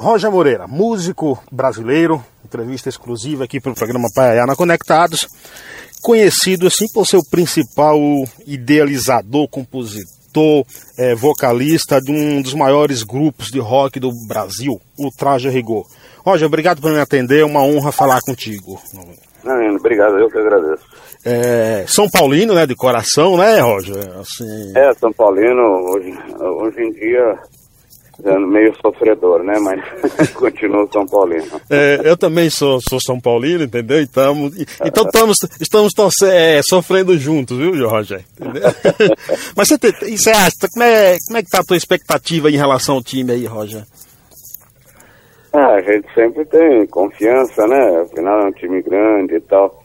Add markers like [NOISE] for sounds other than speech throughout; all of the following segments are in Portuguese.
Roger Moreira, músico brasileiro, entrevista exclusiva aqui para o programa Paiana Conectados, conhecido assim por ser o principal idealizador, compositor, é, vocalista de um dos maiores grupos de rock do Brasil, o Traje Rigor. Roger, obrigado por me atender, é uma honra falar contigo. Não, obrigado, eu que agradeço. É, São Paulino, né, de coração, né, Roger? Assim... É, São Paulino, hoje, hoje em dia meio sofredor, né? Mas [LAUGHS] continuo São Paulino. É, eu também sou, sou São Paulino, entendeu? Então, então estamos, estamos é, sofrendo juntos, viu, Roger? [LAUGHS] Mas você, tem, você acha, como é, como é que tá a tua expectativa em relação ao time aí, Roger? Ah, a gente sempre tem confiança, né? Afinal é um time grande e tal.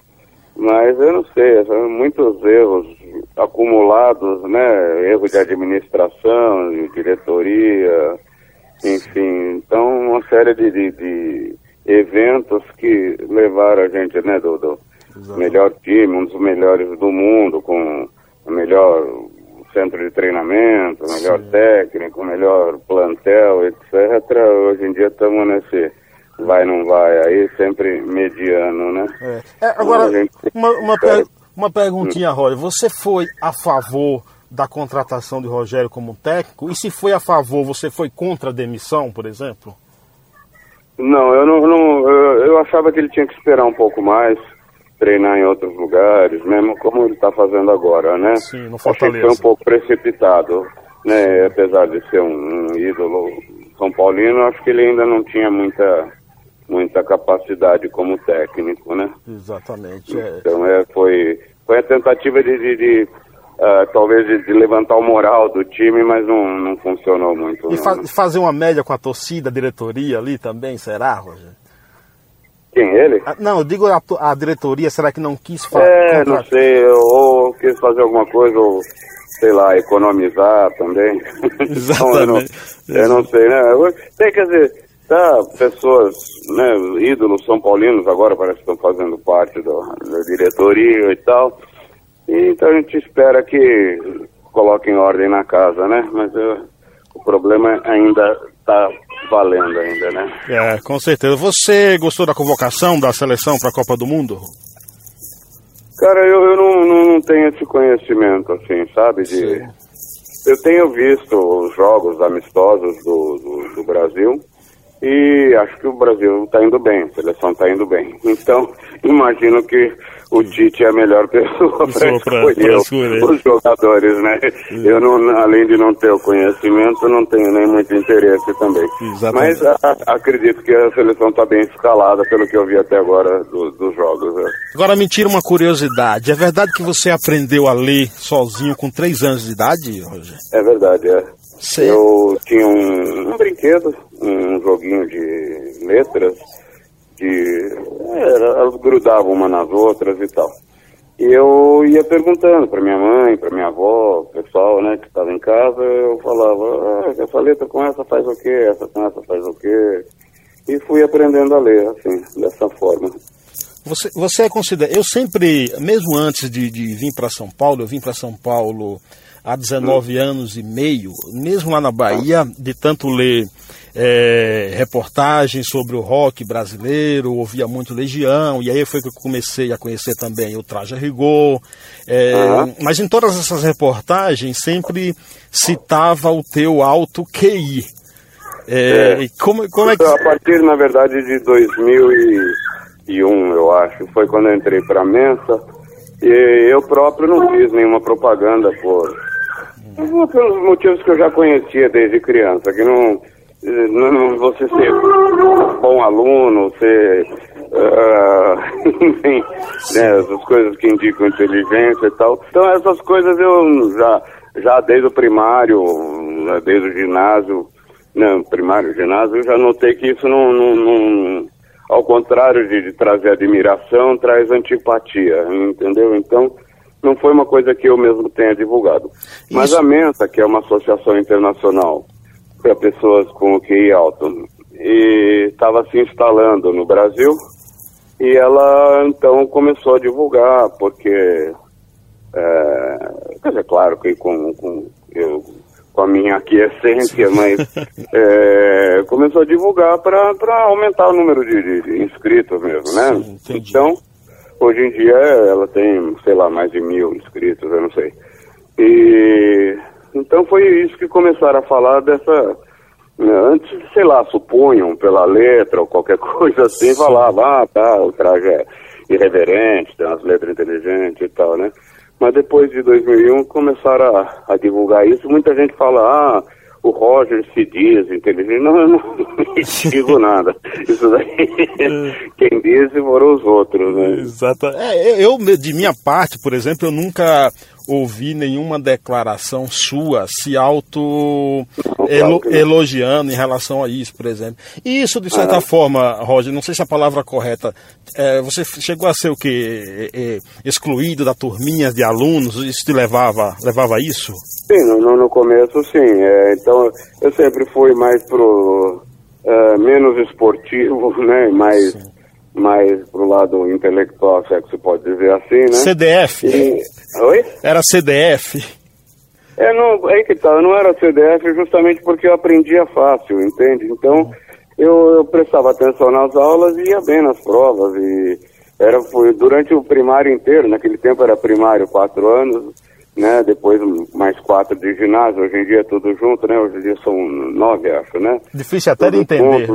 Mas eu não sei, são muitos erros acumulados, né? Erro de administração, de diretoria, enfim. Então, uma série de, de, de eventos que levaram a gente, né, do, do melhor time, um dos melhores do mundo, com o melhor centro de treinamento, melhor Sim. técnico, melhor plantel, etc. Hoje em dia estamos nesse vai, não vai, aí sempre mediano, né? É. É, agora, gente... uma, uma, per uma perguntinha. Roger. Você foi a favor da contratação de Rogério como técnico? E se foi a favor, você foi contra a demissão, por exemplo? Não, eu não, não eu, eu achava que ele tinha que esperar um pouco mais, treinar em outros lugares, mesmo como ele está fazendo agora, né? Sim, no Fortaleza. Achei que foi um pouco precipitado, né? Apesar de ser um, um ídolo São Paulino, acho que ele ainda não tinha muita muita capacidade como técnico, né? Exatamente. É. Então é, foi, foi a tentativa de, de, de uh, talvez de, de, levantar o moral do time, mas não, não funcionou muito. E fa fazer uma média com a torcida, a diretoria ali também, será, Roger? Quem, ele? Ah, não, eu digo a, a, diretoria, será que não quis fazer? É, não sei, ou quis fazer alguma coisa, ou sei lá, economizar também. Exatamente. [LAUGHS] então, eu, não, eu não sei, né? Tem, quer dizer, Tá, pessoas, né, ídolos são paulinos agora parece que estão fazendo parte do, da diretoria e tal. E, então a gente espera que coloquem ordem na casa, né? Mas uh, o problema ainda está valendo ainda, né? É, com certeza. Você gostou da convocação da seleção para a Copa do Mundo? Cara, eu, eu não, não, não, tenho esse conhecimento, assim, sabe? De, Sim. eu tenho visto os jogos amistosos do, do, do Brasil e acho que o Brasil está indo bem, a seleção está indo bem. Então, [LAUGHS] imagino que o Tite é a melhor [LAUGHS] pessoa para escolher os jogadores, né? Eu, não, além de não ter o conhecimento, não tenho nem muito interesse também. Exatamente. Mas a, acredito que a seleção está bem escalada, pelo que eu vi até agora do, dos jogos. Né? Agora, me tira uma curiosidade. É verdade que você aprendeu a ler sozinho com três anos de idade, Roger? É verdade, é. Sim. Eu tinha um, um brinquedo um joguinho de letras que era, elas grudavam uma nas outras e tal. E eu ia perguntando para minha mãe, para minha avó, pessoal né, que estava em casa, eu falava, ah, essa letra com essa faz o quê, essa com essa faz o quê? E fui aprendendo a ler, assim, dessa forma. Você, você é considera. Eu sempre, mesmo antes de, de vir para São Paulo, eu vim para São Paulo há 19 hum. anos e meio, mesmo lá na Bahia, de tanto ler é, reportagens sobre o rock brasileiro, ouvia muito Legião, e aí foi que eu comecei a conhecer também o Traje a Rigor. É, uhum. Mas em todas essas reportagens sempre citava o teu alto QI. É, é. Como, como é que... A partir, na verdade, de 2001, eu acho, foi quando eu entrei para a Mensa, e eu próprio não fiz nenhuma propaganda por, pelos motivos que eu já conhecia desde criança, que não não, você ser bom aluno, ser. Uh, [LAUGHS] enfim, né, essas coisas que indicam inteligência e tal. Então, essas coisas eu já, já desde o primário, né, desde o ginásio, não, primário, ginásio, eu já notei que isso não, não, não ao contrário de, de, trazer admiração, traz antipatia, entendeu? Então, não foi uma coisa que eu mesmo tenha divulgado. Mas a Mensa, que é uma associação internacional para pessoas com QI alto. E estava se instalando no Brasil e ela então começou a divulgar, porque, é, quer dizer, claro que com, com eu com a minha aquiescência, [LAUGHS] mas é, começou a divulgar para aumentar o número de, de, de inscritos mesmo, né? Sim, então, hoje em dia ela tem, sei lá, mais de mil inscritos, eu não sei. E então foi isso que começaram a falar dessa. Né, antes, sei lá, supunham pela letra ou qualquer [LAUGHS] coisa assim, falava, ah, tá, o traje é irreverente, tem umas letras inteligentes e tal, né? Mas depois de 2001 começaram a, a divulgar isso. Muita gente fala, ah, o Roger se diz inteligente. Não, eu não [LAUGHS] digo nada. Isso daí, é. quem diz foram os outros, né? Exato. É, eu, de minha parte, por exemplo, eu nunca ouvi nenhuma declaração sua se auto elo, elogiando em relação a isso, por exemplo. E isso, de certa ah. forma, Roger, não sei se a palavra correta, é, você chegou a ser o quê? É, é, excluído da turminha de alunos? Isso te levava, levava a isso? Sim, no, no começo sim. É, então, eu sempre fui mais pro uh, menos esportivo, [LAUGHS] né? Mais... Sim mais pro lado intelectual, se é que se pode dizer assim, né? CDF? E... Oi? Era CDF? É, não, aí que tá, eu não era CDF justamente porque eu aprendia fácil, entende? Então, eu, eu prestava atenção nas aulas e ia bem nas provas, e era, foi durante o primário inteiro, naquele tempo era primário, quatro anos, né, depois mais quatro de ginásio, hoje em dia é tudo junto, né, hoje em dia são nove, acho, né? Difícil até de entender.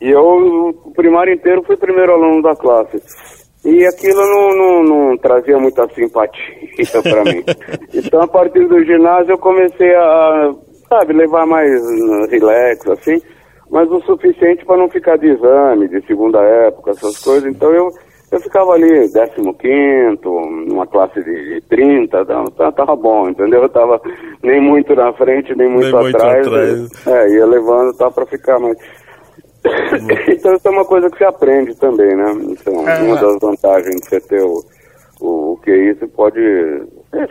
E eu, o primário inteiro, fui primeiro aluno da classe. E aquilo não, não, não trazia muita simpatia [LAUGHS] para mim. Então, a partir do ginásio, eu comecei a, sabe, levar mais relax, assim, mas o suficiente para não ficar de exame, de segunda época, essas coisas. Então, eu, eu ficava ali, 15, numa classe de, de 30, tava, tava bom, entendeu? Eu tava nem muito na frente, nem muito nem atrás. Muito atrás. É, ia levando, tá, para ficar mais. [LAUGHS] então isso é uma coisa que se aprende também, né? Então, é. uma das vantagens de você ter o, o, o QI, você pode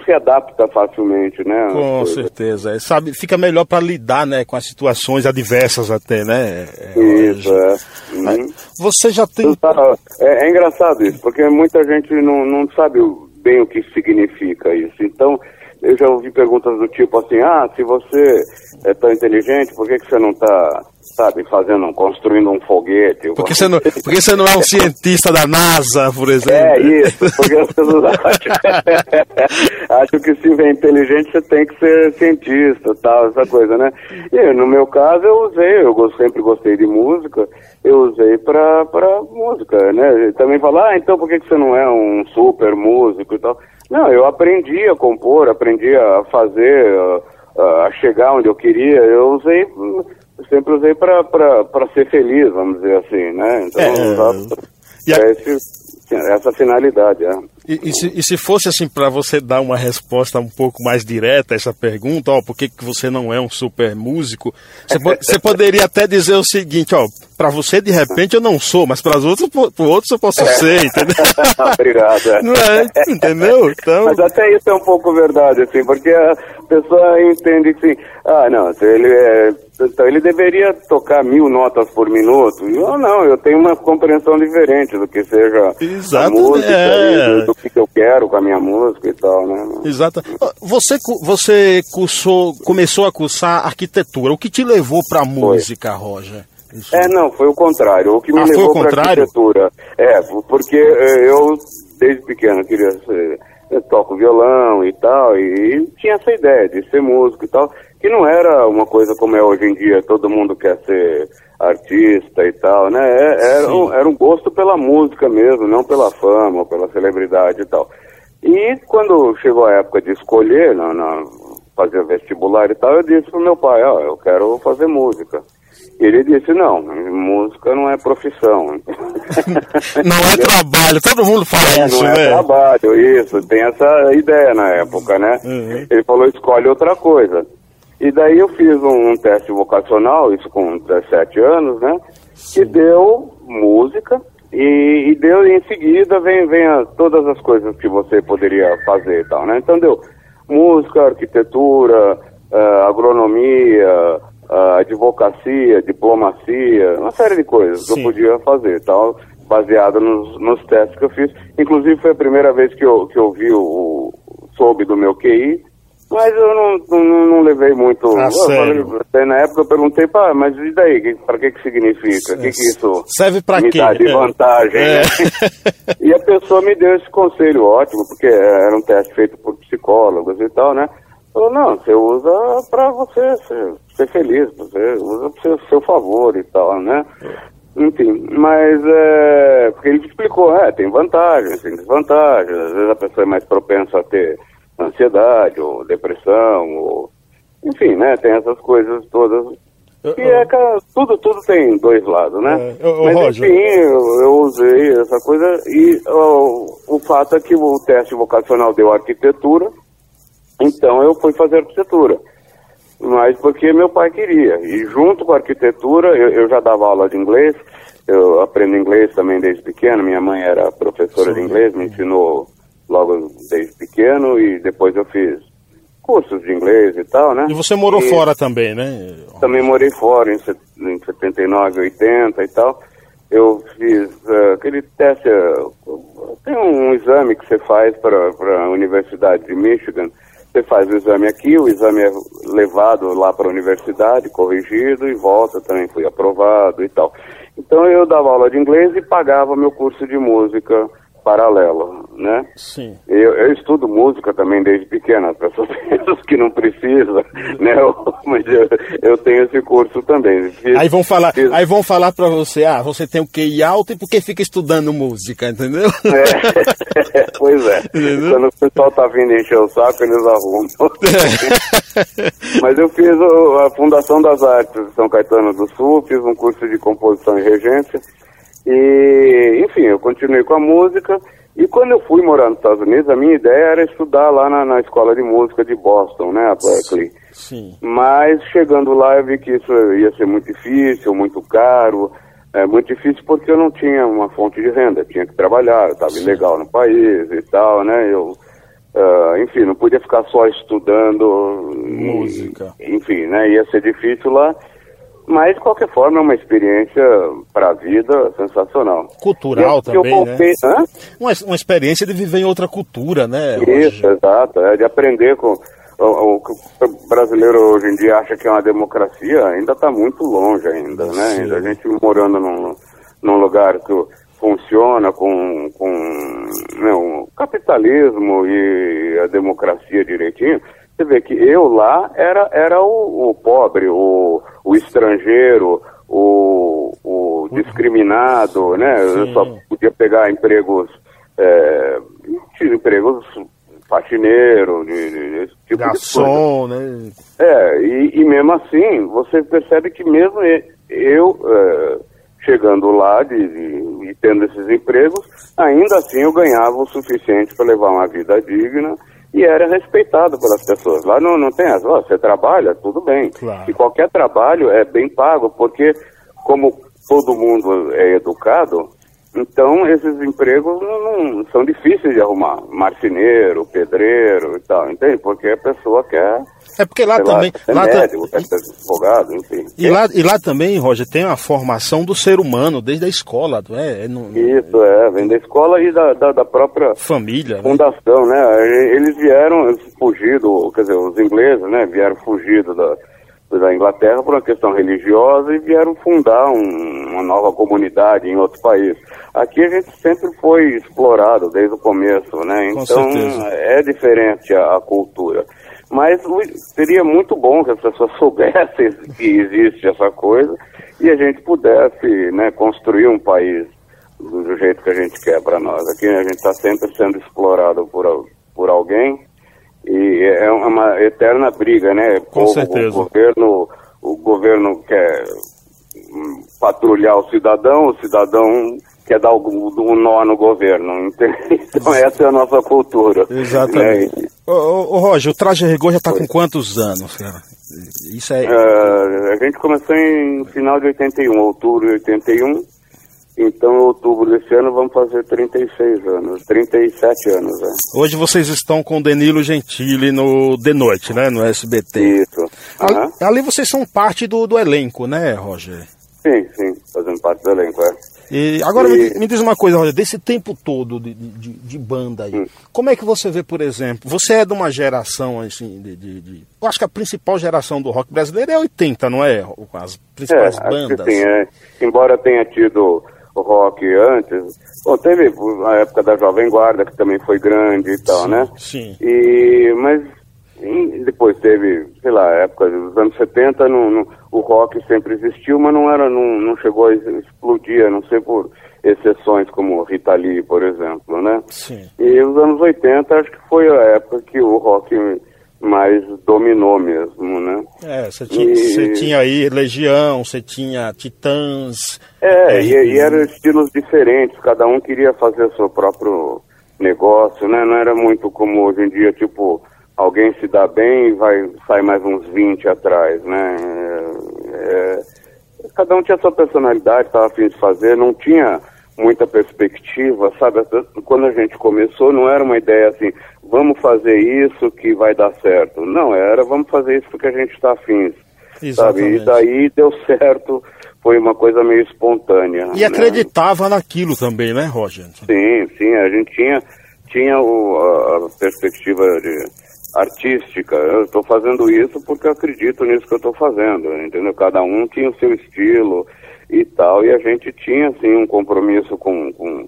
se adapta facilmente, né? Com certeza. É, sabe, fica melhor para lidar, né, com as situações adversas até, né? É, isso, é. Uhum. Você já tem. É, é, engraçado isso, porque muita gente não, não sabe bem o que significa isso. Então, eu já ouvi perguntas do tipo assim, ah, se você é tão inteligente, por que, que você não está sabe, fazendo, construindo um foguete. Porque você, não, porque você não é um cientista da NASA, por exemplo. É isso, porque pessoas acham, [LAUGHS] acham que se é inteligente você tem que ser cientista, tal, essa coisa, né? E no meu caso eu usei, eu sempre gostei de música, eu usei pra, pra música, né? Também falar, ah, então por que, que você não é um super músico e tal? Não, eu aprendi a compor, aprendi a fazer, a, a chegar onde eu queria, eu usei sempre usei para ser feliz, vamos dizer assim, né? Então, é, a... esse, essa finalidade, é. E, e, se, e se fosse assim para você dar uma resposta um pouco mais direta a essa pergunta, ó, por que, que você não é um super músico? Você, você poderia até dizer o seguinte, ó, para você de repente eu não sou, mas para os outros, outros eu posso ser, entendeu? [LAUGHS] Obrigado. É. Não é, entendeu? [LAUGHS] Então... Mas até isso é um pouco verdade, assim, porque pessoa entende que, assim, ah, não, ele é então ele deveria tocar mil notas por minuto. Eu não, eu tenho uma compreensão diferente do que seja Exato, a música, é. do, que eu quero com a minha música e tal, né? Exato. Você, você cursou, começou a cursar arquitetura. O que te levou para a música, Roger? Isso. É, não, foi o contrário. O que me ah, levou para arquitetura. É, porque eh, eu, desde pequeno, queria ser, eu toco violão e tal, e, tinha essa ideia de ser músico e tal que não era uma coisa como é hoje em dia, todo mundo quer ser artista e tal, né? É, era, um, era um gosto pela música mesmo, não pela fama, pela celebridade e tal. E quando chegou a época de escolher, na, na fazer vestibular e tal, eu disse pro meu pai, ó, oh, eu quero fazer música. Ele disse, não, música não é profissão. [LAUGHS] não é trabalho, todo mundo fala é, isso, não né? é trabalho, isso, tem essa ideia na época, né? Uhum. Ele falou, escolhe outra coisa. E daí eu fiz um, um teste vocacional, isso com 17 anos, né? Sim. Que deu música e, e, deu em seguida vem, vem a, todas as coisas que você poderia fazer e tal, né? Então deu música, arquitetura, uh, agronomia, advocacia, diplomacia, uma série de coisas Sim. que eu podia fazer, tal, baseado nos, nos testes que eu fiz. Inclusive foi a primeira vez que eu, que eu vi o, soube do meu QI Mas eu não, não, não levei muito. Ah, sério? falei- na época eu perguntei, pá, mas e daí? Pra que que significa? O que que isso Serve pra me quê? dá de É. vantagem? É. né? [LAUGHS] E a pessoa me deu esse conselho ótimo, porque era um teste feito por psicólogos e tal, né? Falou, não, você usa pra você ser, ser feliz, você usa pro seu, seu favor e tal, né? Enfim, mas é, porque ele explicou, é, tem vantagens, tem desvantagens, às vezes a pessoa é mais propensa a ter ansiedade ou depressão, ou enfim, né? Tem essas coisas todas. Eu- Que é, ca- tudo, tudo tem dois lados, né? É, ô, Mas Roger. enfim, eu, eu usei essa coisa e ó, o fato é que o teste vocacional deu arquitetura, então eu fui fazer arquitetura. Mas porque meu pai queria. E junto com a arquitetura, eu, eu já dava aula de inglês, eu aprendo inglês também desde pequeno, minha mãe era professora de inglês, me ensinou logo desde pequeno e depois eu fiz cursos de inglês e tal, né? E você morou E- fora também, né? também morei fora em, em 79, 80 e tal. Eu fiz eh, aquele teste. eh, tem um exame que você faz para a Universidade de Michigan. Você faz o exame aqui, o exame é levado lá para a universidade, corrigido e volta. Também fui aprovado e tal. Então eu dava aula de inglês e pagava meu curso de música paralelo, né? Sim. Eu, eu estudo música também desde pequeno, as pessoas [LAUGHS] pensam que não precisa, né? Eu- mas eu, eu tenho esse curso também. Fiz- Aí vão falar, fiz- aí vão falar para você, ah, você tem o QI alto e por que fica estudando música, entendeu? É, pois é. Entendeu? Quando o pessoal tá vindo encher o saco, eles arrumam. [LAUGHS] Mas eu fiz a Fundação das Artes de São Caetano do Sul, fiz um curso de composição e regência. E, enfim, eu continuei com a música. E quando eu fui morar nos Estados Unidos, a minha ideia era estudar lá na, na escola de música de Boston, né, a Berkeley. Sim. Mas chegando lá eu vi que isso ia ser muito difícil, muito caro. É muito difícil porque eu não tinha uma fonte de renda, tinha que trabalhar, eu estava ilegal no país e tal, né? Eu, ah, enfim, não podia ficar só estudando Música. Enfim, né? Ia ser difícil lá. Mas, de qualquer forma, é uma experiência para a vida sensacional. Cultural eu- também, eu voltei, né? Uma, uma experiência de viver em outra cultura, né? Isso, Roger? exato. É de aprender com. O, o que o brasileiro hoje em dia acha que é uma democracia, ainda está muito longe ainda, né? Sim. Ainda a gente morando num, num lugar que funciona com, com né, o capitalismo e a democracia direitinho, você vê que eu lá era, era o, o pobre, o, o estrangeiro, o, o discriminado, né? Eu Sim. só podia pegar empregos, é, empregos faxineiro, de, de, esse tipo de coisa. Garçom, né? É, e, e mesmo assim, você percebe que mesmo eu, é, chegando lá de, de- e tendo esses empregos, ainda assim eu ganhava o suficiente para levar uma vida digna e era respeitado pelas pessoas. Lá não, não tem ó, você trabalha, tudo bem. Claro. E qualquer trabalho é bem pago, porque como todo mundo é educado, então esses empregos não, não- são difíceis de arrumar. Marceneiro, pedreiro e tal, entende? Porque a pessoa quer É porque lá lá, também. ser lá ta- médico, ser advogado, enfim. e, lá, e lá também, Roger, tem a formação do ser humano, desde a escola, não é? É no- Isso, é, vem da escola e da, da, da própria família, né? fundação, né? Eles vieram fugido, quer dizer, os ingleses, né? Vieram fugido da, da Inglaterra por uma questão religiosa e vieram fundar um- uma nova comunidade em outro país. Aqui a gente sempre foi explorado desde o começo, né? Então é diferente a, a cultura. Mas o- seria muito bom que as pessoas [LAUGHS] soubessem que existe essa coisa e a gente pudesse né, construir um país do jeito que a gente quer para nós. Aqui a gente está sempre sendo explorado por, por alguém e é uma eterna briga, né? Com certeza. O governo, o governo quer hum, patrulhar o cidadão, o cidadão quer dar algum- um nó no governo. entende? [LAUGHS] Então essa é a nossa cultura. Exatamente. né? Ô, ô, ô, Roger, o traje rigor já está com quantos anos, cara? Isso é. Ah, a gente começou em final de 81, outubro de 81. Então, em outubro desse ano, vamos fazer 36 anos, 37 anos, né? Hoje vocês estão com o Danilo Gentili no De Noite, né? No SBT. Isso. Ali, ali vocês são parte do, do elenco, né, Roger? Sim, sim, fazendo parte do elenco, é. E agora e... Me, me, diz uma coisa, olha, desse tempo todo de, de, de banda aí, hum. como é que você vê, por exemplo, você é de uma geração assim, de, de, de, Eu acho que a principal geração do rock brasileiro é 80, não é? As principais é, bandas. sim, é. Embora tenha tido o rock antes, bom, teve a época da Jovem Guarda, que também foi grande e tal, sim, né? Sim. E, mas e depois teve, sei lá, época dos anos 70, no, no, o rock sempre existiu, mas não era, não, não chegou a explodir, a não ser por exceções como Rita Lee, por exemplo, né? Sim. E os anos 80 acho que foi a época que o rock mais dominou mesmo, né? É, você tinha, e... tinha, aí Legião, você tinha Titãs. É, e, e eram estilos diferentes, cada um queria fazer o seu próprio negócio, né? Não era muito como hoje em dia, tipo alguém se dá bem e vai sai mais uns 20 atrás, né? É, é, cada um tinha sua personalidade, estava afim de fazer, não tinha muita perspectiva, sabe? Quando a gente começou, não era uma ideia assim, vamos fazer isso que vai dar certo. Não, era vamos fazer isso porque a gente está afim, sabe? E daí deu certo, foi uma coisa meio espontânea. E né? acreditava naquilo também, né, Roger? Sim, sim, a gente tinha, tinha o, a perspectiva de artística. Eu estou fazendo isso porque acredito nisso que eu estou fazendo, entendeu? Cada um tinha o seu estilo e tal, e a gente tinha, assim, um compromisso com... com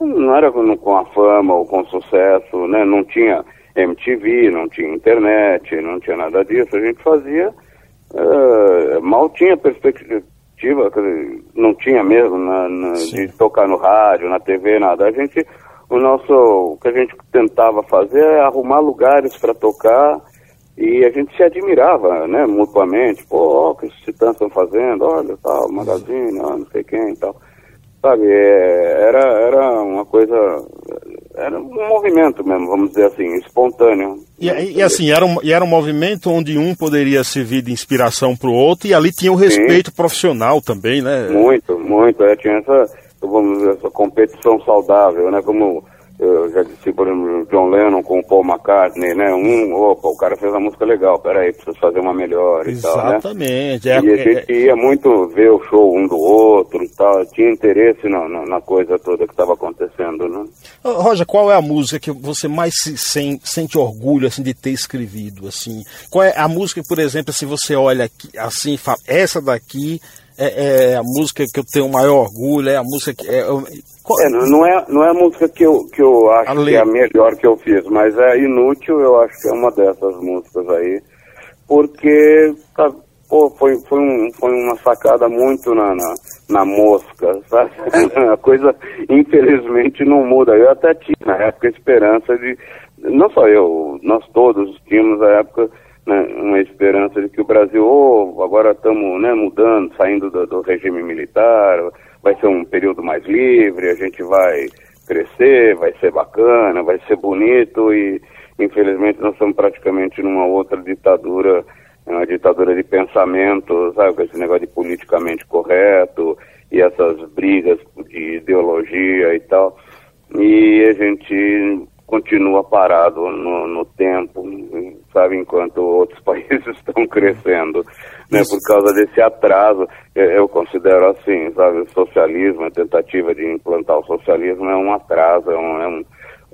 não era com, com a fama ou com o sucesso, né? Não tinha MTV, não tinha internet, não tinha nada disso. A gente fazia... Uh, mal tinha perspectiva, não tinha mesmo na, na, de tocar no rádio, na TV, nada. A gente o nosso, o que a gente tentava fazer é arrumar lugares para tocar e a gente se admirava, né, mutuamente. Pô, o que esses titãs estão fazendo, olha, tal, magazine, ó, não sei quem e tal. Sabe, é, era, era uma coisa, era um movimento mesmo, vamos dizer assim, espontâneo. E, e assim, era um, era um movimento onde um poderia servir de inspiração para o outro e ali tinha o respeito Sim. profissional também, né? Muito, muito, é, tinha essa vamos dizer, essa competição saudável, né? Como eu já disse, por exemplo, John Lennon com o Paul McCartney, né? Um, opa, o cara fez uma música legal, peraí, preciso fazer uma melhor e Exatamente. tal, né? É, e a gente ia muito ver o show um do outro e tal, tinha interesse na, na, na coisa toda que estava acontecendo, né? Roger, qual é a música que você mais se, sem, sente orgulho, assim, de ter escrevido, assim? Qual é a música, por exemplo, se você olha aqui, assim, fala, essa daqui é, é, a música que eu tenho o maior orgulho, é a música que. É, é, não, é, não é a música que eu, que eu acho que é a melhor que eu fiz, mas é inútil, eu acho que é uma dessas músicas aí, porque tá, pô, foi, foi, um, foi uma sacada muito na, na, na mosca, sabe? [LAUGHS] a coisa, infelizmente, não muda. Eu até tinha na época esperança de. Não só eu, nós todos tínhamos na época né, uma esperança de que o Brasil, oh, agora estamos né, mudando, saindo do, do, regime militar, vai ser um período mais livre, a gente vai crescer, vai ser bacana, vai ser bonito e infelizmente nós estamos praticamente numa outra ditadura, uma ditadura de pensamento, sabe, com esse negócio de politicamente correto e essas brigas de ideologia e tal. E a gente continua parado no, no, tempo, sabe, enquanto outros [LAUGHS] países estão crescendo, né, por causa desse atraso. Eu considero assim, sabe, o socialismo, a tentativa de implantar o socialismo é um atraso, é, um, é, um,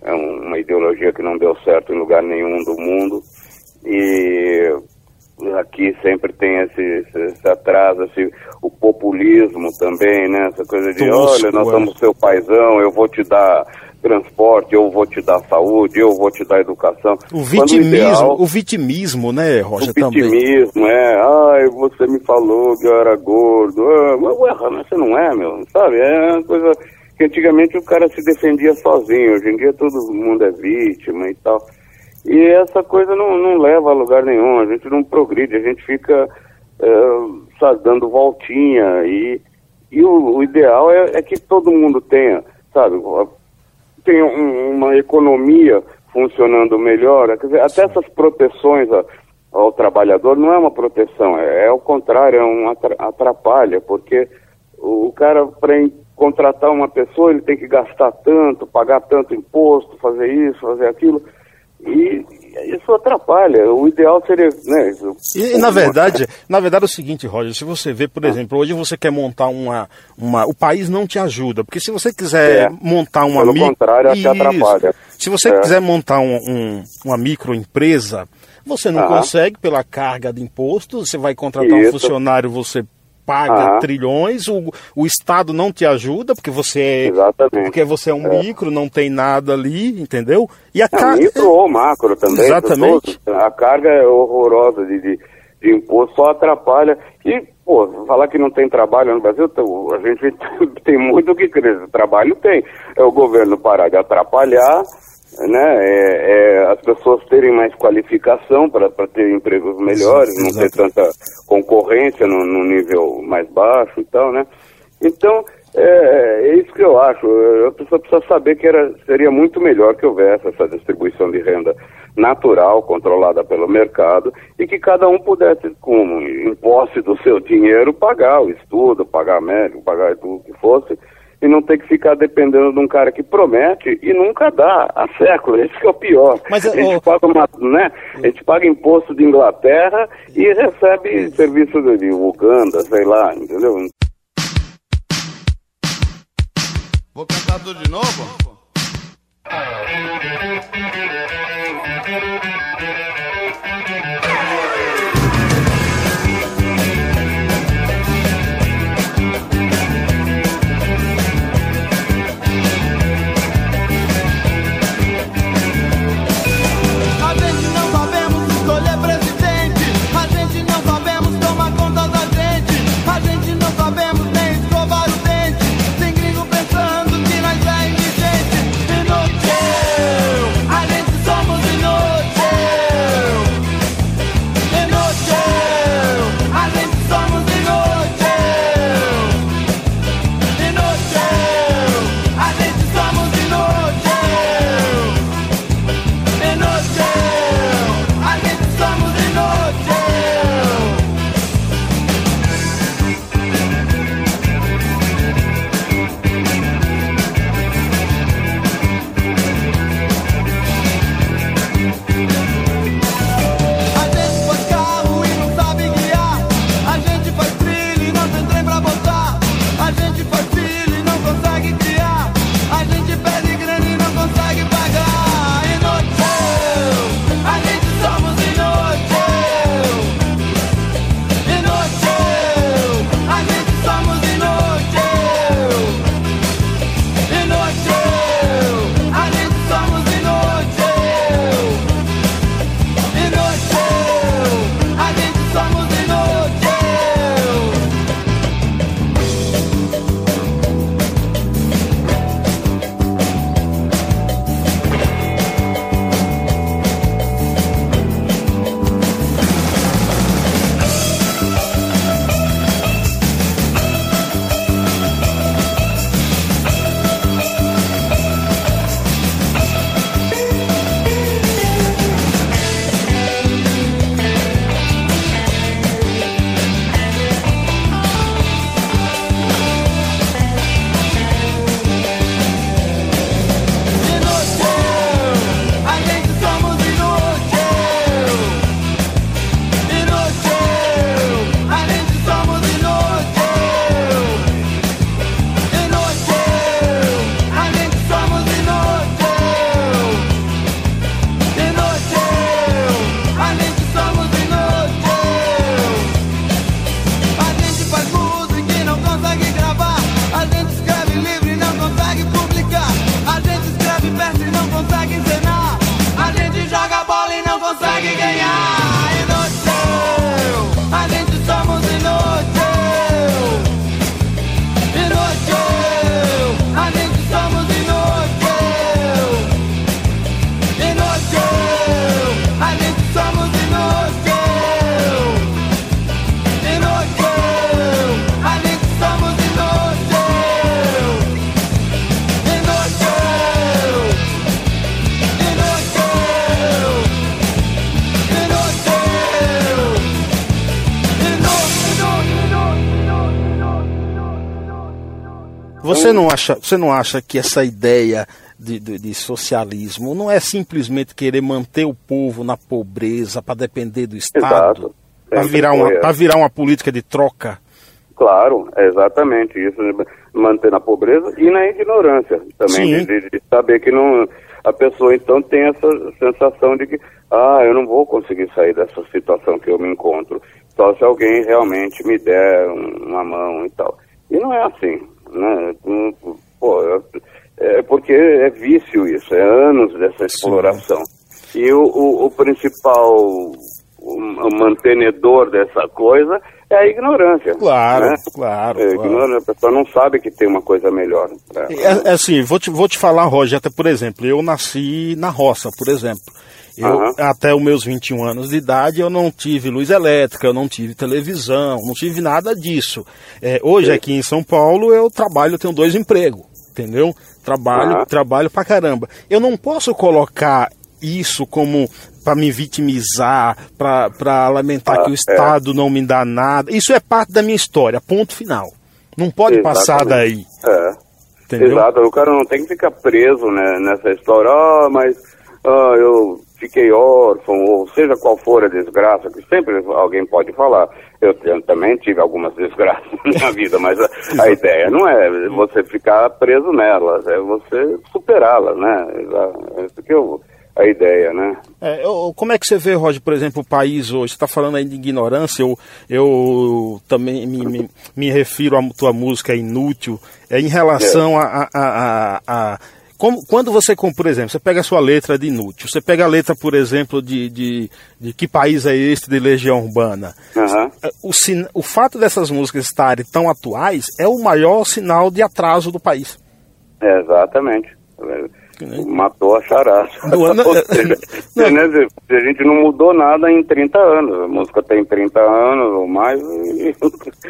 é uma ideologia que não deu certo em lugar nenhum do mundo e aqui sempre tem esse, esse, esse atraso, esse, o populismo também, né? Essa coisa de, olha, nós somos seu paizão, eu vou te dar transporte, eu vou te dar saúde, eu vou te dar educação. O vitimismo, ideal, o vitimismo, né, Roger, o vitimismo, também. é, ai, você me falou que eu era gordo, ah, mas ué, você não é, meu, sabe, é uma coisa que antigamente o cara se defendia sozinho, hoje em dia todo mundo é vítima e tal. E essa coisa não, não leva a lugar nenhum, a gente não progride, a gente fica, é, sabe, dando voltinha e, e o, o ideal é, é que todo mundo tenha, sabe, tem um, uma economia funcionando melhor, quer dizer, até essas proteções ao, ao trabalhador não é uma proteção, é, é o contrário, é um atrapalha, porque o cara, para contratar uma pessoa, ele tem que gastar tanto, pagar tanto imposto, fazer isso, fazer aquilo, e, isso atrapalha. O ideal seria. Né, e, na verdade, na verdade é o seguinte, Roger, se você vê, por exemplo, hoje você quer montar uma. uma o país não te ajuda, porque se você quiser é. montar uma Pelo contrário, isso, atrapalha. Se você é. quiser montar um, um, uma microempresa, você não ah. consegue pela carga de impostos, você vai contratar isso. um funcionário, você paga trilhões, o, o Estado não te ajuda, porque você é, Exatamente. porque você é um é. micro, não tem nada ali, entendeu? E a é, carga. Micro ou macro também. Exatamente. A carga é horrorosa de, de, de, imposto, só atrapalha. E, pô, falar que não tem trabalho no Brasil, a gente [LAUGHS] tem muito o que crescer. Trabalho tem. É o governo parar de atrapalhar né, é, é, as pessoas terem mais qualificação para ter empregos melhores, não ter tanta concorrência no, no, nível mais baixo e tal, né? Então, é, é, isso que eu acho. A pessoa precisa saber que era, seria muito melhor que houvesse essa distribuição de renda natural, controlada pelo mercado, e que cada um pudesse, como em posse do seu dinheiro, pagar o estudo, pagar médico, pagar tudo que fosse, e não ter que ficar dependendo de um cara que promete e nunca dá há séculos. Esse que é o pior. Mas, a, gente paga uma, né? a gente paga imposto de Inglaterra e recebe serviço de Uganda, sei lá, entendeu? Vou cantar tudo de novo? [LAUGHS] Você não acha, você não acha que essa ideia de, de, de socialismo não é simplesmente querer manter o povo na pobreza para depender do Estado? Para virar, uma, virar uma política de troca? Claro, exatamente isso, manter na pobreza e na ignorância também, de, de, saber que não, a pessoa então tem essa sensação de que, ah, eu não vou conseguir sair dessa situação que eu me encontro, só se alguém realmente me der uma mão e tal. E não é assim, né? Pô, é porque é vício isso, é anos dessa exploração. E o, o, o principal mantenedor dessa coisa é a ignorância. Claro, né? claro. É, claro. A pessoa não sabe que tem uma coisa melhor. É, é, assim, vou te, vou te falar, Roger, até por exemplo, eu nasci na roça, por exemplo. Eu, uhum. Até os meus 21 anos de idade, eu não tive luz elétrica, eu não tive televisão, não tive nada disso. É, hoje, Sim. aqui em São Paulo, eu trabalho, eu tenho dois empregos, entendeu? Trabalho, uhum. trabalho pra caramba. Eu não posso colocar isso como para me vitimizar, para lamentar ah, que o Estado é. não me dá nada. Isso é parte da minha história, ponto final. Não pode Exatamente. passar daí. É. Entendeu? Exato, o cara não tem que ficar preso né, nessa história, ah, mas ah, eu fiquei órfão, ou seja qual for a desgraça, que sempre alguém pode falar. Eu, eu também tive algumas [LAUGHS] desgraças na minha vida, mas a, a, ideia não é você ficar preso nelas, é você superá-las, né? É isso que eu a ideia, né? É, como é que você vê, Roger, por exemplo, o país hoje? Você está falando aí de ignorância, eu, eu também me, me, me refiro à tua música inútil, é, em relação é. a, a, a, a como, quando você, por exemplo, você pega a sua letra de inútil, você pega a letra, por exemplo, de, de, de que país é este de Legião Urbana. Uhum. O, o fato dessas músicas estarem tão atuais é o maior sinal de atraso do país. É, exatamente. Né? Matou a charada. [LAUGHS] seja, [LAUGHS] né, a gente não mudou nada em 30 anos. A música tem 30 anos ou mais e,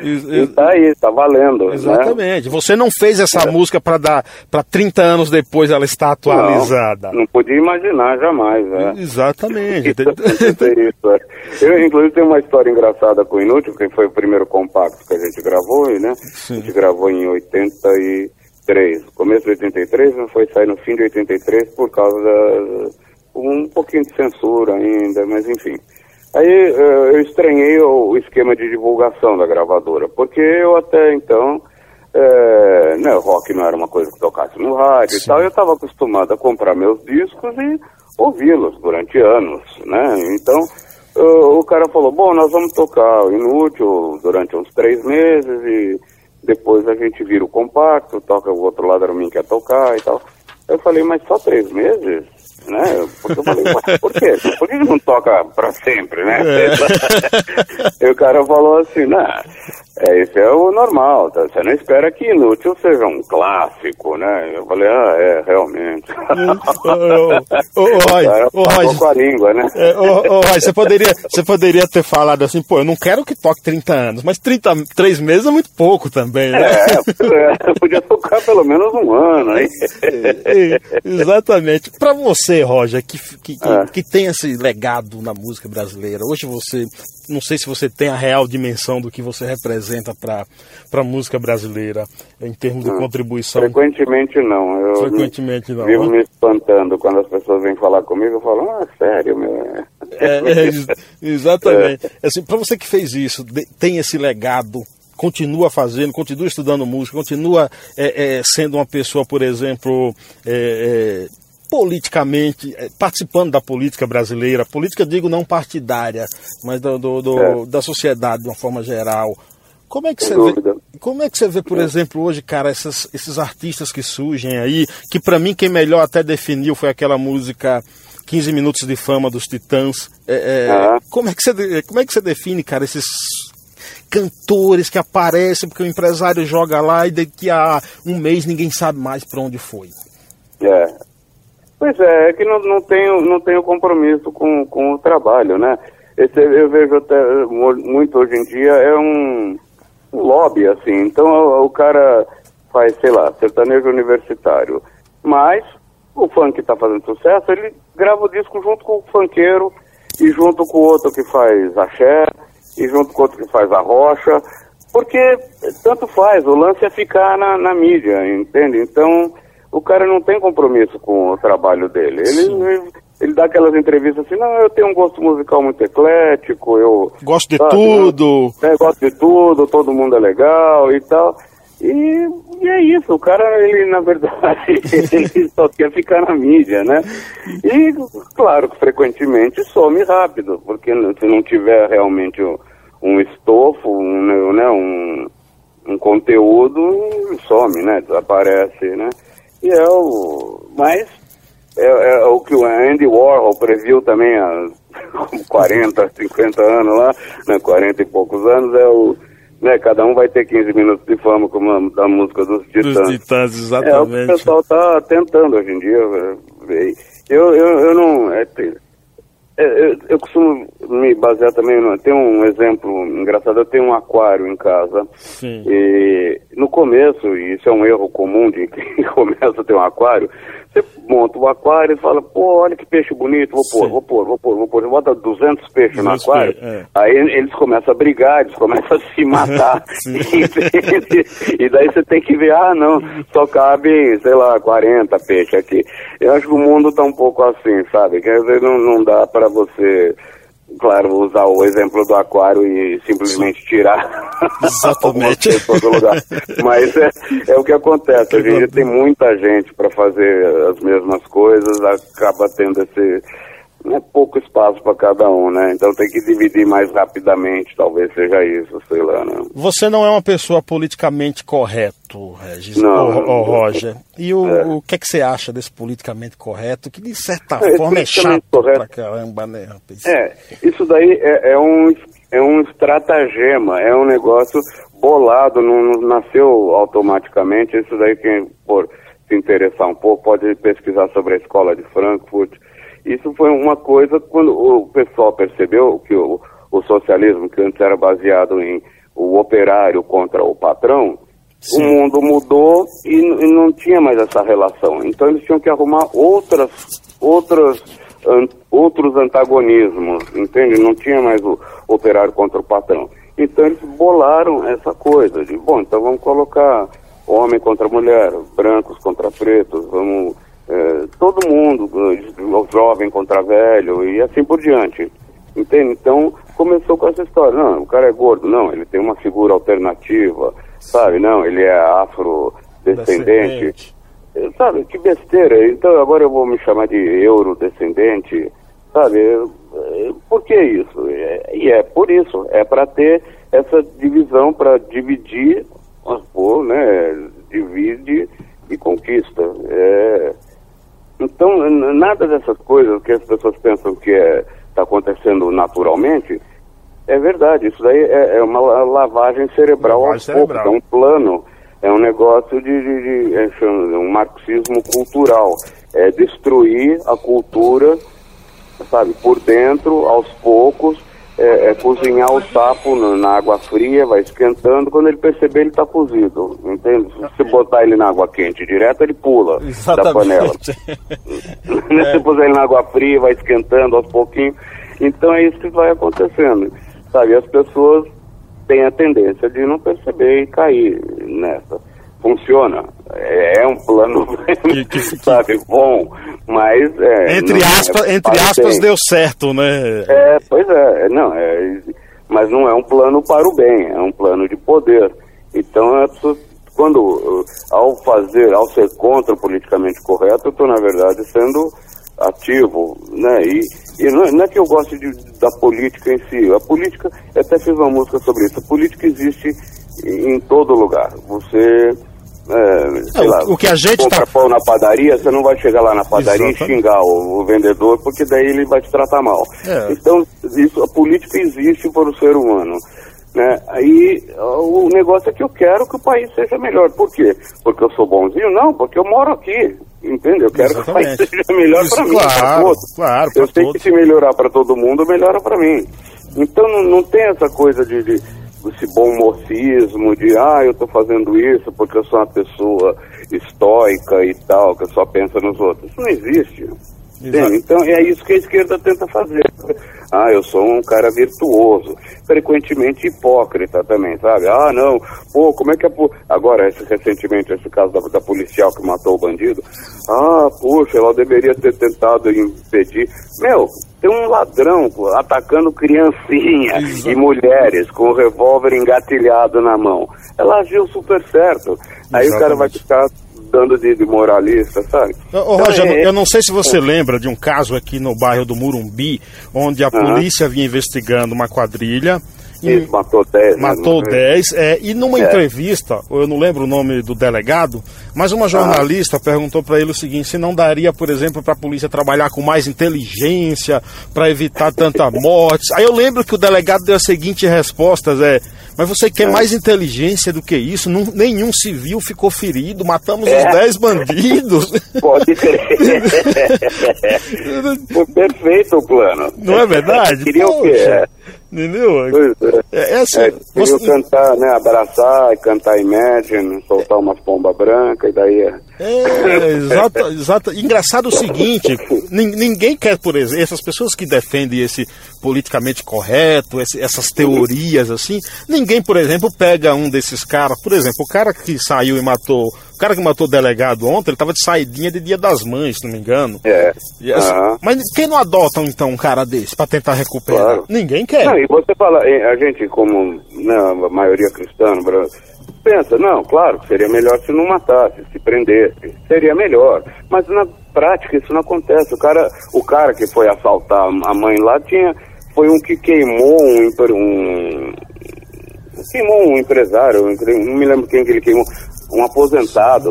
e, [LAUGHS] e tá aí, tá valendo. Né? Exatamente. Né? Você não fez essa é. música para dar para 30 anos depois ela estar atualizada. Não, não podia imaginar jamais. É. Exatamente. isso, é. Eu, inclusive, tenho uma história engraçada com o Inútil, que foi o primeiro compacto que a gente gravou, né? Sim. A gente gravou em 80 e 83, começo de 83, não foi sair no fim de 83 por causa da, um pouquinho de censura ainda, mas enfim. Aí eh, eu estranhei o esquema de divulgação da gravadora, porque eu até então, é, né, rock não era uma coisa que tocasse no rádio Sim. e tal, eu estava acostumado a comprar meus discos e ouvi-los durante anos, né? Então o cara falou, bom, nós vamos tocar o Inútil durante uns três meses e depois a gente vira o compacto, toca o outro lado era mim quer tocar e tal. Eu falei, mas só três meses? Né? Porque eu falei, por quê? Por que não toca pra sempre, né? É. [LAUGHS] e o cara falou assim, não, é, isso é o normal, tá? Você não espera que Inútil seja um clássico, né? Eu falei, ah, é, realmente. Ô, Roy, ô, Roy, com a língua, né? É, ô, Roy, você poderia, você poderia ter falado assim, pô, eu não quero que toque 30 anos, mas 33 meses é muito pouco também, né? É, é podia tocar pelo menos um ano, aí. [LAUGHS] É, exatamente. Pra você, Roger, que, que, é. que tem esse legado na música brasileira, hoje você não sei se você tem a real dimensão do que você representa para a música brasileira em termos de hum, contribuição. Frequentemente não. Eu Frequentemente não. Vivo me espantando quando as pessoas vêm falar comigo, eu falo, ah, sério, meu. É, é, exatamente. É. Assim, para você que fez isso, tem esse legado continua fazendo, continua estudando música, continua é, é, sendo uma pessoa, por exemplo, é, é politicamente, eh, participando da política brasileira, política digo não partidária, mas do, do, do é. da sociedade de uma forma geral. Como é que você vê, como é que você vê, por é. exemplo, hoje, cara, esses, esses artistas que surgem aí, que para mim quem melhor até definiu foi aquela música 15 minutos de fama dos Titãs. É, é, como é que você como é que você define, cara, esses cantores que aparecem porque o empresário joga lá e daqui a um mês ninguém sabe mais para onde foi? É, Pois é, é que não, não, tenho, não tenho compromisso com, com o trabalho, né? Esse, eu vejo até muito hoje em dia é um, lobby, assim. Então o, o, cara faz, sei lá, sertanejo universitário. Mas o funk está fazendo sucesso, ele grava o disco junto com o funkeiro e junto com o outro que faz axé e junto com o outro que faz a rocha Porque tanto faz, o lance é ficar na, na mídia, entende? Então, o cara não tem compromisso com o trabalho dele. Ele, ele dá aquelas entrevistas assim, não, eu tenho um gosto musical muito eclético, eu... Gosto de sabe, tudo. É, gosto de tudo, todo mundo é legal e tal. E, e, é isso, o cara, ele na verdade, [LAUGHS] ele só quer ficar na mídia, né? E, claro, frequentemente some rápido, porque se não tiver realmente um, um estofo, um, né, um, um conteúdo, some, né? Desaparece, né? E é o. Mas é, é, o que o Andy Warhol previu também há [LAUGHS] 40, 50 anos lá, né, 40 e poucos anos, é o. Né, cada um vai ter 15 minutos de fama, como a, da música dos Titãs. Dos Titãs, exatamente. É o que o pessoal está tentando hoje em dia. Eu, eu, eu não. É, é, eu, eu, costumo me basear também, no, tem um exemplo engraçado, eu tenho um aquário em casa, Sim. e no começo, e isso é um erro comum de quem [LAUGHS] começa a ter um aquário, você monta o aquário e fala, pô, olha que peixe bonito, vou pôr, vou pôr, vou pôr, vou pôr. Bota 200 peixes 200 no aquário, é. aí eles começam a brigar, eles começam a se [LAUGHS] matar. e, [LAUGHS] e daí você tem que ver, ah, não, só cabe, sei lá, 40 peixes aqui. Eu acho que o mundo tá um pouco assim, sabe? Que às vezes não, não dá para você claro, usar o exemplo do aquário e simplesmente tirar [LAUGHS] Exatamente. [LAUGHS] todo lugar. Mas é, é o que acontece. A gente tem muita gente para fazer as mesmas coisas, acaba tendo esse é pouco espaço para cada um, né? Então tem que dividir mais rapidamente, talvez seja isso, sei lá, né? Você não é uma pessoa politicamente correto, Regis, não, ou, ou Roger. E o, é. o que é que você acha desse politicamente correto, que de certa é, forma é chato correto. pra caramba, né, rapaz? É, isso daí é, é, um, é um estratagema, é um negócio bolado, não, não nasceu automaticamente, isso daí quem por se interessar um pouco pode pesquisar sobre a escola de Frankfurt, isso foi uma coisa quando o pessoal percebeu que o, o socialismo, que antes era baseado em o operário contra o patrão, Sim. o mundo mudou e, e, não tinha mais essa relação. Então eles tinham que arrumar outras, outras, an, outros antagonismos, entende? Não tinha mais o operário contra o patrão. Então eles bolaram essa coisa de, bom, então vamos colocar homem contra mulher, brancos contra pretos, vamos é, todo mundo, o jovem contra velho e assim por diante. Entende? Então começou com essa história. Não, o cara é gordo, não, ele tem uma figura alternativa, sabe? Não, ele é afrodescendente. É, sabe, que besteira. Então agora eu vou me chamar de eurodescendente, sabe? É, por que isso? E é, por isso, é para ter essa divisão, para dividir, pô, né? Divide e conquista. É, então, nada dessas coisas que as pessoas pensam que está é, tá acontecendo naturalmente, é verdade. Isso daí é, é uma lavagem cerebral lavagem cerebral. é um plano, é um negócio de, de, de é um marxismo cultural. É destruir a cultura, sabe, por dentro, aos poucos, é, é, cozinhar o sapo na, água fria, vai esquentando, quando ele perceber ele está cozido, entende? Se botar ele na água quente direto, ele pula Exatamente. da panela. [LAUGHS] [LAUGHS] é. Se puser ele na água fria, vai esquentando aos pouquinhos. Então é isso que vai acontecendo, sabe? As pessoas têm a tendência de não perceber e cair nessa. Funciona. É, é um plano, que, que, [LAUGHS] sabe, bom, mas... É, entre é aspas, é entre aspas deu certo, né? É, pois é, não, é, mas não é um plano para o bem, é um plano de poder. Então, é, quando, ao fazer, ao ser contra o politicamente correto, eu estou, na verdade, sendo ativo, né? E, e não, é, não, é que eu goste de, da política em si. A política, eu até fiz uma música sobre isso. A política existe em, em todo lugar. Você é, sei lá, o que a gente compra tá... pão na padaria, você não vai chegar lá na padaria Exatamente. e xingar o, o, vendedor, porque daí ele vai te tratar mal. É. Então, isso, a política existe para o ser humano. Né? Aí o negócio é que eu quero que o país seja melhor. Por quê? Porque eu sou bonzinho? Não, porque eu moro aqui. Entende? Eu quero Exatamente. que o país seja melhor para mim, todos. Claro, eu sei todos. que se melhorar para todo mundo, melhora para mim. Então não, não tem essa coisa de, de esse bom mocismo de ah, eu estou fazendo isso porque eu sou uma pessoa estoica e tal, que só pensa nos outros. Isso não existe. Então é isso que a esquerda tenta fazer. Ah, eu sou um cara virtuoso, frequentemente hipócrita também, sabe? Ah, não, pô, como é que é. Agora, esse, recentemente, esse caso da, da, policial que matou o bandido. Ah, puxa, ela deveria ter tentado impedir. Meu, tem um ladrão pô, atacando criancinha Exato. e mulheres com o revólver engatilhado na mão. Ela agiu super certo. Aí Exatamente. o cara vai ficar dando de, de moralista, sabe? Ô, Roger, então, é... eu não sei se você é. lembra de um caso aqui no bairro do Murumbi, onde a polícia vinha investigando uma quadrilha. Isso, matou 10. Né? Matou 10. É, e numa é. entrevista, eu não lembro o nome do delegado, mas uma jornalista perguntou para ele o seguinte: se não daria, por exemplo, para a polícia trabalhar com mais inteligência, para evitar tanta [LAUGHS] morte. Aí eu lembro que o delegado deu a seguinte resposta: é, mas você quer mais inteligência do que isso? Não, nenhum civil ficou ferido, matamos é. os 10 bandidos. [LAUGHS] Pode ser. [LAUGHS] Foi perfeito o plano. Não é verdade? Queria o quê? Entendeu? É, é, é assim. É, você... cantar, né? Abraçar, cantar Imagine, soltar umas pombas brancas, e daí é. Exato, exato. Engraçado o seguinte: ninguém quer, por exemplo, essas pessoas que defendem esse politicamente correto, esse, essas teorias assim, ninguém, por exemplo, pega um desses caras, por exemplo, o cara que saiu e matou o cara que matou o delegado ontem, ele tava de saidinha de dia das mães, se não me engano. É. Assim, uhum. Mas quem não adota então um cara desse para tentar recuperar? Claro. Ninguém quer. Não, e você fala, a gente como né, a maioria cristã pensa, não, claro, seria melhor se não matasse, se prendesse, seria melhor. Mas na prática isso não acontece. O cara, o cara que foi assaltar a mãe lá tinha foi um que queimou um, um queimou um empresário, não me lembro quem que ele queimou, um aposentado,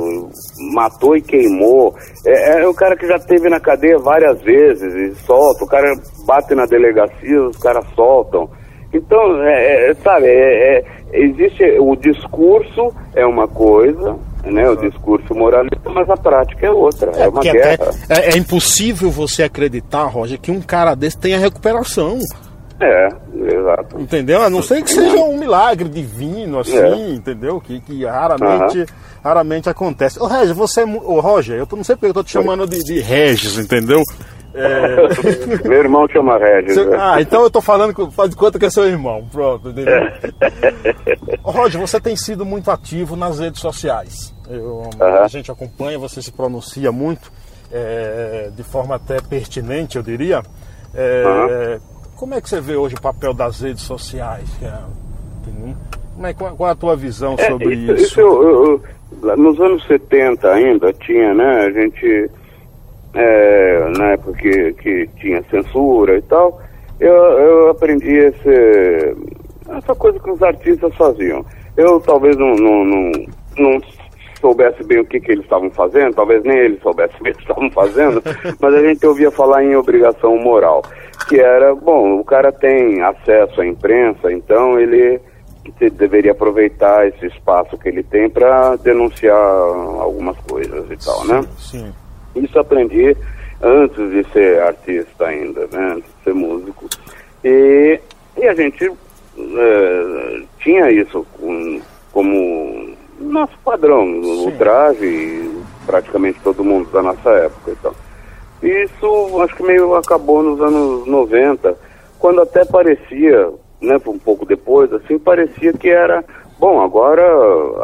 matou e queimou. É, é o cara que já teve na cadeia várias vezes e solta. O cara bate na delegacia, os caras soltam. Então, é, é, sabe, é, é, existe o discurso é uma coisa, né, o discurso moralista, mas a prática é outra, é, é uma guerra. É, é, impossível você acreditar, Roger, que um cara desse tenha recuperação. É, exato. Entendeu? A não ser que seja um milagre divino, assim, é. entendeu? Que, que raramente, raramente acontece. Ô, Regis, você é. Ô, Roger, eu não sei porque eu tô te chamando de, de Regis, entendeu? É... [LAUGHS] Meu irmão chama Regis. Você... Né? Ah, então eu tô falando, faz de conta que é seu irmão. Pronto, entendeu? É. Roger, você tem sido muito ativo nas redes sociais. Eu, A gente acompanha, você se pronuncia muito, é, de forma até pertinente, eu diria. É, como é que você vê hoje o papel das redes sociais? É, como é, qual, é a tua visão sobre isso? isso eu, eu, nos anos 70 ainda tinha, né? A gente, é, na época que, que tinha censura e tal, eu, eu aprendi esse, essa coisa que os artistas faziam. Eu talvez não, não, não, não soubesse bem o que, que eles estavam fazendo, talvez nem eles soubessem o que eles estavam fazendo, [LAUGHS] mas a gente ouvia falar em obrigação moral, que era, bom, o cara tem acesso à imprensa, então ele deveria aproveitar esse espaço que ele tem para denunciar algumas coisas e tal, né? Sim. Isso aprendi antes de ser artista ainda, né? Antes de ser músico. E, e a gente é, tinha isso com, como nosso padrão, Sim. o traje, praticamente todo mundo da nossa época e tal. Isso acho que meio acabou nos anos 90, quando até parecia, né, um pouco depois, assim, parecia que era, bom, agora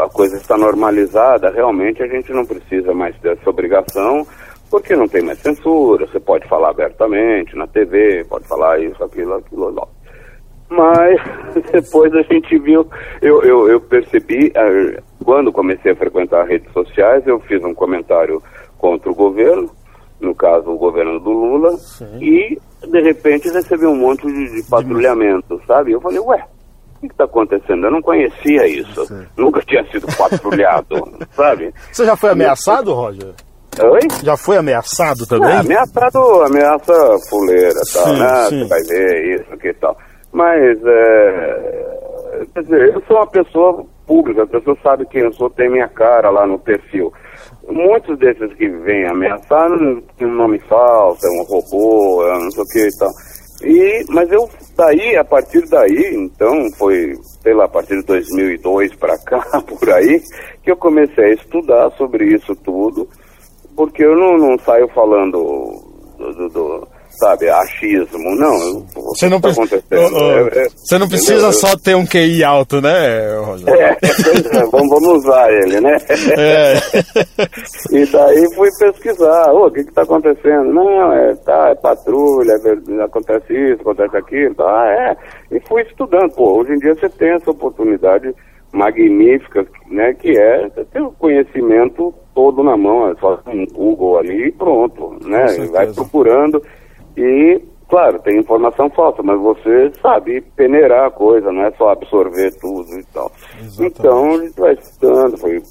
a coisa está normalizada, realmente a gente não precisa mais dessa obrigação, porque não tem mais censura, você pode falar abertamente na TV, pode falar isso, aquilo, aquilo, lá. Mas [LAUGHS] depois a gente viu, eu, eu, eu percebi, quando comecei a frequentar redes sociais, eu fiz um comentário contra o governo, no caso o governo do Lula, Sim. e de repente recebi um monte de, de patrulhamento, sabe? Eu falei, ué, o que está acontecendo? Eu não conhecia isso. Sim. Nunca tinha sido patrulhado, [LAUGHS] sabe? Você já foi ameaçado, Roger? Oi? Já foi ameaçado também? É, ameaçado, ameaça fuleira, tal, sim, né? Sim. Você vai ver isso, que tal. Mas, é, quer dizer, eu sou uma pessoa pública, a pessoa sabe quem eu sou, tem minha cara lá no perfil. Muitos desses que vêm ameaçar têm um nome falso, é um robô, é não sei o que e tal. E, mas eu, daí, a partir daí, então, foi, sei lá, a partir de 2002 para cá, [LAUGHS] por aí, que eu comecei a estudar sobre isso tudo, porque eu não, não saio falando do, do, do sabe, achismo. Não, você não, tá precisa, é, é, você não precisa só ter um QI alto, né, Rogério? É, é, vamos, vamos usar ele, né? É. e daí fui pesquisar, o que está acontecendo? Não, é, tá, é patrulha, acontece isso, acontece aquilo, tá, é. E fui estudando, pô, hoje em dia você tem essa oportunidade magnífica, né, que é ter o conhecimento todo na mão, é só um Google ali e pronto, né? Vai procurando e, claro, tem informação falsa, mas você sabe peneirar a coisa, não é só absorver tudo e tal. Exatamente. Então a gente vai estudando, foi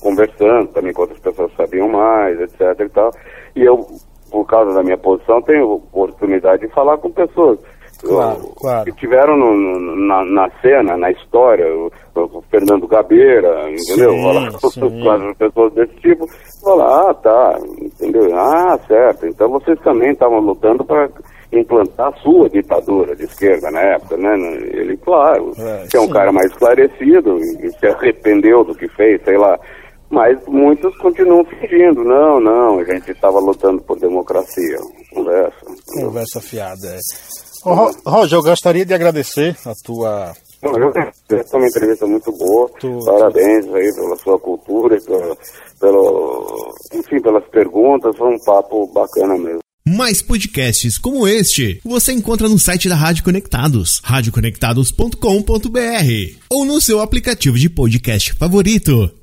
conversando também com outras pessoas que sabiam mais, etc e tal. E eu, por causa da minha posição, tenho oportunidade de falar com pessoas claro, claro. que tiveram no, no, na, na, cena, na história, o, o Fernando Gabeira, entendeu? Falar, [LAUGHS] pessoas desse tipo, falar, ah, tá, entendeu? Ah, certo. Então vocês também estavam lutando para implantar a sua ditadura de esquerda na época, né? Ele, claro, é, que é um sim. cara mais esclarecido e se arrependeu do que fez, sei lá. Mas muitos continuam fingindo, não, não, a gente estava lutando por democracia. Conversa. Conversa fiada, é. Roger, eu gostaria de agradecer a tua. Essa é uma entrevista muito boa. Tu, Parabéns aí pela sua cultura, pela, pelo, enfim, pelas perguntas. Foi um papo bacana mesmo. Mais podcasts como este você encontra no site da Rádio Conectados, radioconectados.com.br ou no seu aplicativo de podcast favorito.